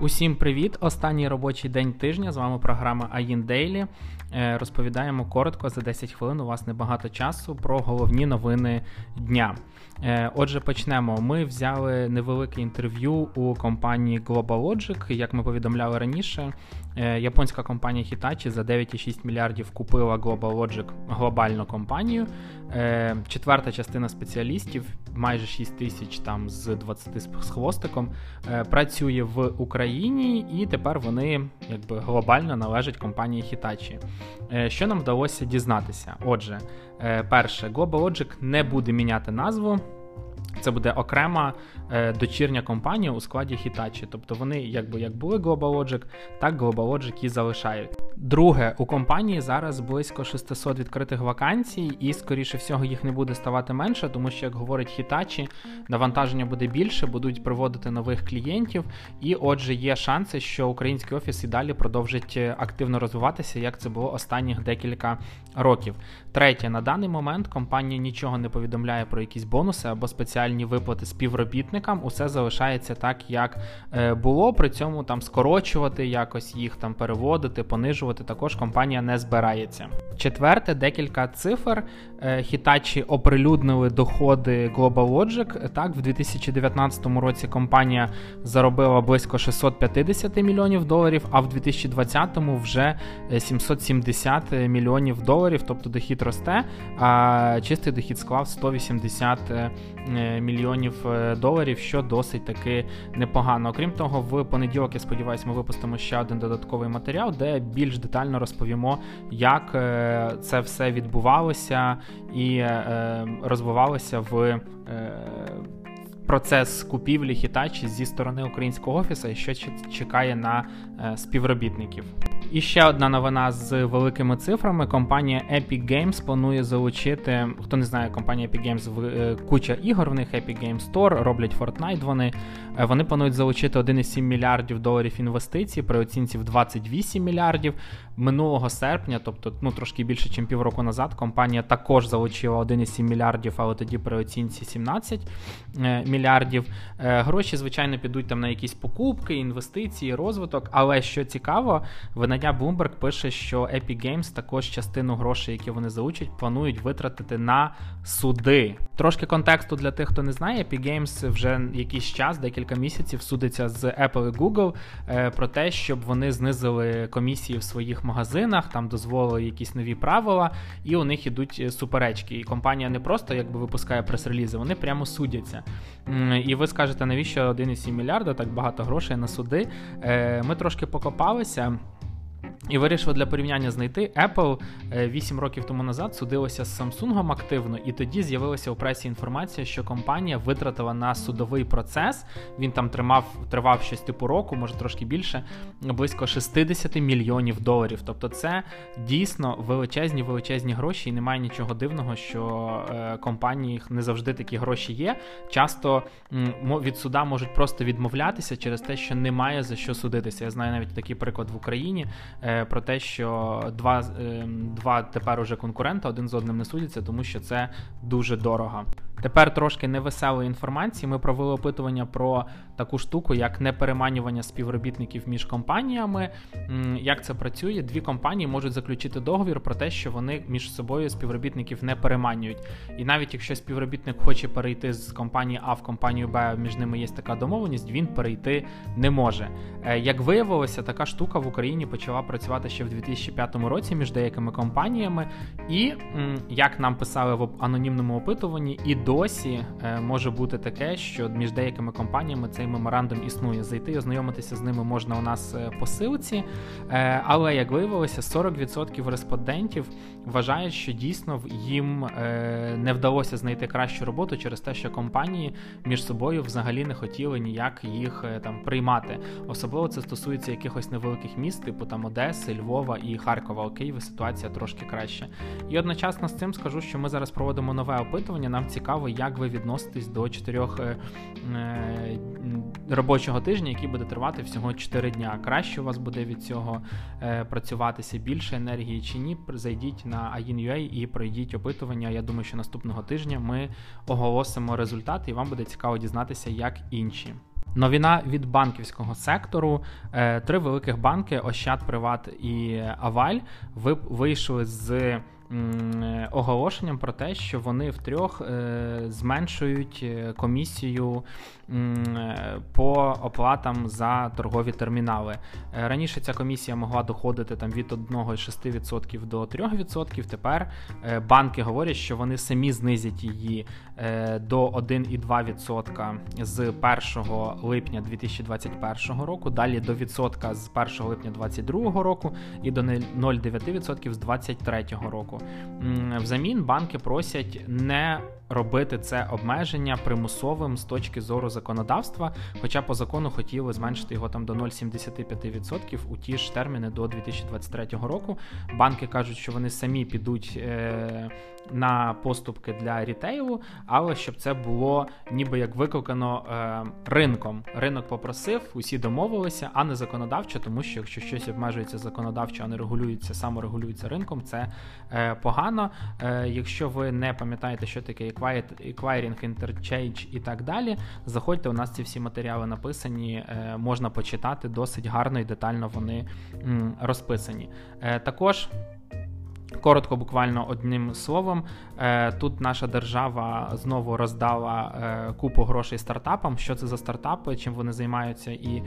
Усім привіт! Останній робочий день тижня. З вами програма AIN Daily. Е, розповідаємо коротко за 10 хвилин. У вас небагато часу про головні новини дня. Е, отже, почнемо. Ми взяли невелике інтерв'ю у компанії GlobalLogic. Як ми повідомляли раніше, е, японська компанія Hitachi за 9,6 мільярдів купила GlobalLogic глобальну компанію. Четверта частина спеціалістів, майже 6 тисяч там з 20 з хвостиком, працює в Україні, і тепер вони якби глобально належать компанії Hitachi. Е, що нам вдалося дізнатися? Отже, е, перше, GlobalLogic не буде міняти назву. Це буде окрема е, дочірня компанія у складі Hitachi. Тобто вони, якби як були GlobalLogic, так GlobalLogic і залишають. Друге, у компанії зараз близько 600 відкритих вакансій, і, скоріше всього, їх не буде ставати менше, тому що, як говорить Hitachi, навантаження буде більше, будуть приводити нових клієнтів. І, отже, є шанси, що український офіс і далі продовжить е, активно розвиватися, як це було останніх декілька років. Третє, на даний момент компанія нічого не повідомляє про якісь бонуси або спеціальні виплати співробітникам. Усе залишається так, як е, було. При цьому там скорочувати якось їх там переводити, понижувати збільшувати також компанія не збирається. Четверте, декілька цифр. Е, Hitachi оприлюднили доходи GlobalLogic. Так, в 2019 році компанія заробила близько 650 мільйонів доларів, а в 2020 вже 770 мільйонів доларів, тобто дохід росте, а чистий дохід склав 180 е, мільйонів е, доларів, що досить таки непогано. Окрім того, в понеділок, я сподіваюся, ми випустимо ще один додатковий матеріал, де більш детально розповімо, як це все відбувалося і е, розвивалося в. Е, Процес купівлі Hitachi зі сторони українського офісу, і що чекає на е, співробітників. І ще одна новина з великими цифрами. Компанія Epic Games планує залучити. Хто не знає, компанія Epic Games в е, куча ігор. В них Epic Games Store, роблять Fortnite. Вони е, вони планують залучити 1,7 мільярдів доларів інвестицій при оцінці в 28 мільярдів. Минулого серпня, тобто ну трошки більше, ніж півроку назад, компанія також залучила 1,7 мільярдів, але тоді при оцінці 17 е, мільярдів. Гроші, звичайно, підуть там на якісь покупки, інвестиції, розвиток. Але що цікаво, видання Bloomberg пише, що Epic Games також частину грошей, які вони заучать, планують витратити на суди. Трошки контексту для тих, хто не знає, Epic Games вже якийсь час, декілька місяців, судиться з Apple і Google е, про те, щоб вони знизили комісії в своїх магазинах, там дозволили якісь нові правила, і у них ідуть суперечки. І компанія не просто якби випускає прес-релізи, вони прямо судяться. І ви скажете, навіщо 1,7 мільярда, так багато грошей на суди? Е, ми трошки покопалися. І вирішив для порівняння знайти Apple 8 е, років тому назад судилося з Samsung активно, і тоді з'явилася у пресі інформація, що компанія витратила на судовий процес. Він там тримав тривав щось типу року, може трошки більше, близько 60 мільйонів доларів. Тобто, це дійсно величезні величезні гроші, і немає нічого дивного, що е, компанії не завжди такі гроші є. Часто від суда можуть просто відмовлятися через те, що немає за що судитися. Я знаю навіть такий приклад в Україні. Е, про те, що два е, два тепер уже конкурента один з одним не судяться, тому що це дуже дорого. Тепер трошки невеселої інформації. Ми провели опитування про таку штуку, як непереманювання співробітників між компаніями. Як це працює? Дві компанії можуть заключити договір про те, що вони між собою співробітників не переманюють. І навіть якщо співробітник хоче перейти з компанії А в компанію Б, між ними є така домовленість, він перейти не може. Е, як виявилося, така штука в Україні почала працювати ще в 2005 році між деякими компаніями, і як нам писали в анонімному опитуванні, і досі е, може бути таке, що між деякими компаніями цей меморандум існує. Зайти і ознайомитися з ними можна у нас е, по силці, е, але як виявилося, 40% респондентів вважають, що дійсно їм не вдалося знайти кращу роботу через те, що компанії між собою взагалі не хотіли ніяк їх там приймати. Особливо це стосується якихось невеликих міст, типу там Одеси, Львова і Харкова. У Києві ситуація трошки краще. І одночасно з цим скажу, що ми зараз проводимо нове опитування. Нам цікаво, як ви відноситесь до чотирьох е, е, робочого тижня, який буде тривати всього 4 дня. Краще у вас буде від цього е, працюватися більше енергії чи ні. Зайдіть на AIN.ua і пройдіть опитування. Я думаю, що наступного тижня ми оголосимо результати, і вам буде цікаво дізнатися, як інші. Новіна від банківського сектору. Три великих банки Ощад, Приват і Аваль вийшли з оголошенням про те, що вони втрьох е, зменшують е, комісію по оплатам за торгові термінали. Е, раніше ця комісія могла доходити там від 1,6% до 3%. Тепер банки говорять, що вони самі знизять її до 1,2% з 1 липня 2021 року, далі до відсотка з 1 липня 2022 року і до 0,9% з 2023 року. Взамін банки просять не робити це обмеження примусовим з точки зору законодавства, хоча по закону хотіли зменшити його там до 0,75% у ті ж терміни до 2023 року. Банки кажуть, що вони самі підуть е, на поступки для рітейлу, але щоб це було ніби як викликано е, ринком. Ринок попросив, усі домовилися, а не законодавчо, тому що якщо щось обмежується законодавчо, а не регулюється, саморегулюється ринком, це е, погано. Якщо ви не пам'ятаєте, що таке acquiring, interchange і так далі, заходьте, у нас ці всі матеріали написані, е, можна почитати досить гарно і детально вони розписані. Е, також. Коротко, буквально одним словом, е, тут наша держава знову роздала е, купу грошей стартапам. Що це за стартапи, чим вони займаються, і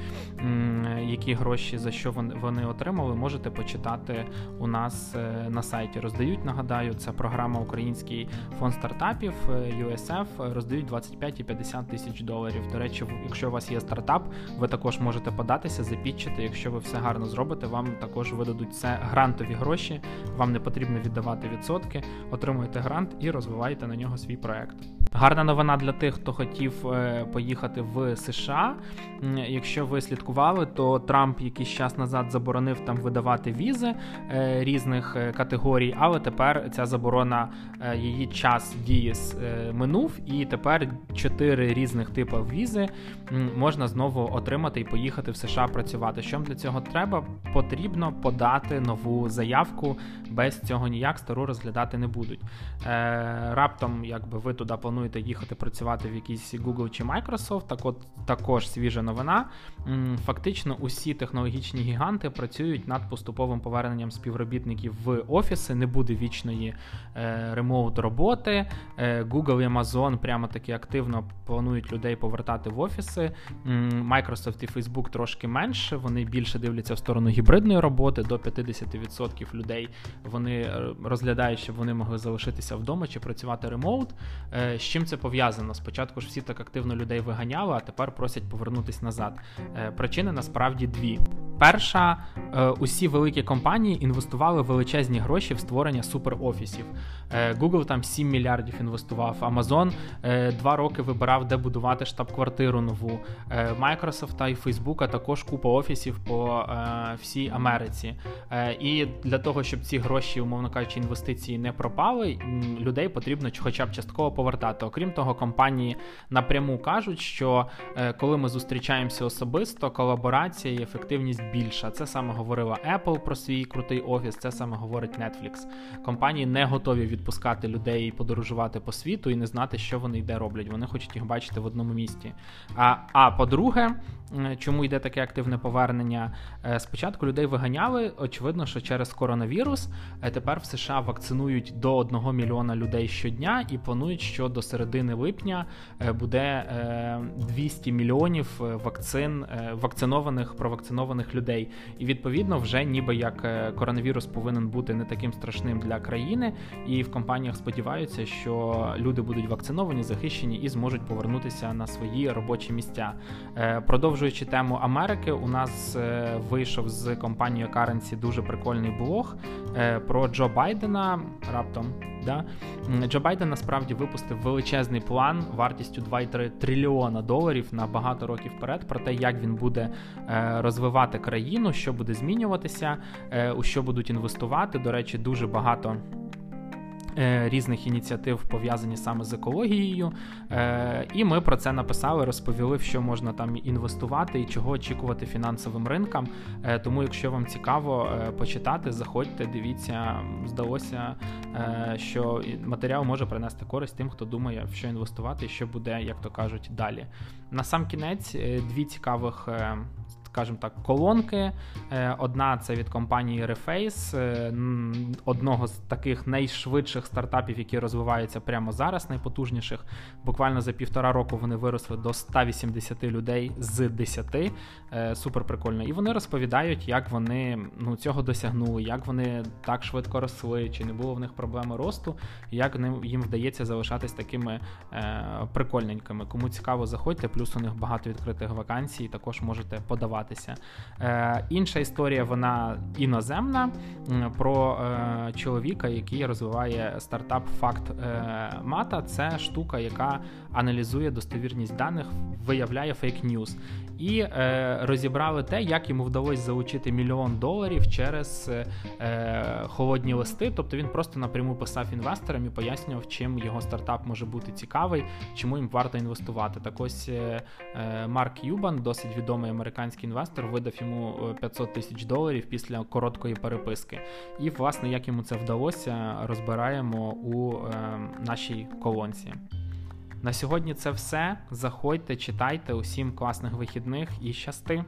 які гроші за що вони отримали, можете почитати у нас е, на сайті. Роздають, нагадаю, це програма Український фонд стартапів USF, роздають 25 і 50 тисяч доларів. До речі, якщо у вас є стартап, ви також можете податися, запітчити. Якщо ви все гарно зробите, вам також видадуть це грантові гроші. Вам не потрібно потрібно віддавати відсотки, отримуєте грант і розвиваєте на нього свій проект. Гарна новина для тих, хто хотів е, поїхати в США. Якщо ви слідкували, то Трамп якийсь час назад заборонив там видавати візи е, різних е, категорій, але тепер ця заборона її час дії минув, і тепер чотири різних типи візи можна знову отримати і поїхати в США працювати. Що для цього треба? Потрібно подати нову заявку. Без цього ніяк стару розглядати не будуть. Раптом, якби ви туди плануєте плануєте їхати працювати в якийсь Google чи Microsoft, так от також свіжа новина. Фактично, усі технологічні гіганти працюють над поступовим поверненням співробітників в офіси. Не буде вічної е, ремоут роботи. Е, Google і Amazon прямо таки активно планують людей повертати в офіси. Microsoft і Facebook трошки менше. Вони більше дивляться в сторону гібридної роботи. До 50% людей вони е, розглядають, щоб вони могли залишитися вдома чи працювати ремоут чим це пов'язано? Спочатку ж всі так активно людей виганяли, а тепер просять повернутися назад. Е, причини насправді дві. Перша, е, усі великі компанії інвестували величезні гроші в створення суперофісів. Е, Google там 7 мільярдів інвестував, Amazon 2 роки вибирав, де будувати штаб-квартиру нову. Microsoft та і Facebook також купа офісів по всій Америці. І для того, щоб ці гроші, умовно кажучи, інвестиції не пропали, людей потрібно хоча б частково повертати багато. Окрім того, компанії напряму кажуть, що е, коли ми зустрічаємося особисто, колаборація і ефективність більша. Це саме говорила Apple про свій крутий офіс, це саме говорить Netflix. Компанії не готові відпускати людей і подорожувати по світу і не знати, що вони йде роблять. Вони хочуть їх бачити в одному місті. А, А по-друге, чому йде таке активне повернення? Е, спочатку людей виганяли. Очевидно, що через коронавірус е, тепер в США вакцинують до 1 мільйона людей щодня і планують, що до середини липня е, буде 200 мільйонів вакцин вакцинованих провакцинованих людей. І відповідно вже ніби як коронавірус повинен бути не таким страшним для країни. І в компаніях сподіваються, що люди будуть вакциновані, захищені і зможуть повернутися на свої робочі місця. Продовжуючи тему Америки, у нас е, вийшов з компанією Currency дуже прикольний блог е, про Джо Байдена. Раптом да Джо Байден насправді випустив величезний план вартістю 2,3 трильйона доларів на багато років вперед. Про те, як він буде е, розвивати країну, що буде змінюватися, у що будуть інвестувати. До речі, дуже багато. Е, різних ініціатив пов'язані саме з екологією, е, і ми про це написали, розповіли, в що можна там інвестувати і чого очікувати фінансовим ринкам. Е, тому, якщо вам цікаво почитати, заходьте, дивіться, здалося, що матеріал може принести користь тим, хто думає, в що інвестувати і що буде, як то кажуть, далі. На сам кінець дві цікавих скажімо так, колонки. Е, одна це від компанії Reface, е, одного з таких найшвидших стартапів, які розвиваються прямо зараз, найпотужніших. Буквально за півтора року вони виросли до 180 людей з 10. Е, супер прикольно. І вони розповідають, як вони ну, цього досягнули, як вони так швидко росли, чи не було в них проблеми росту, як їм вдається залишатись такими прикольненькими. Кому цікаво, заходьте, плюс у них багато відкритих вакансій, також можете подавати розвиватися. Е, Інша історія, вона іноземна про е, чоловіка, який розвиває стартап Факт е, Мата. Це штука, яка аналізує достовірність даних, виявляє фейк ньюс. І е, розібрали те, як йому вдалося залучити мільйон доларів через е, холодні листи. Тобто він просто напряму писав інвесторам і пояснював, чим його стартап може бути цікавий, чому їм варто інвестувати. Так ось е, е Марк Юбан, досить відомий американський інвестор, видав йому 500 е, тисяч доларів після короткої переписки. І, власне, як йому це вдалося, розбираємо у е, нашій колонці. На сьогодні це все. Заходьте, читайте, усім класних вихідних і щасти!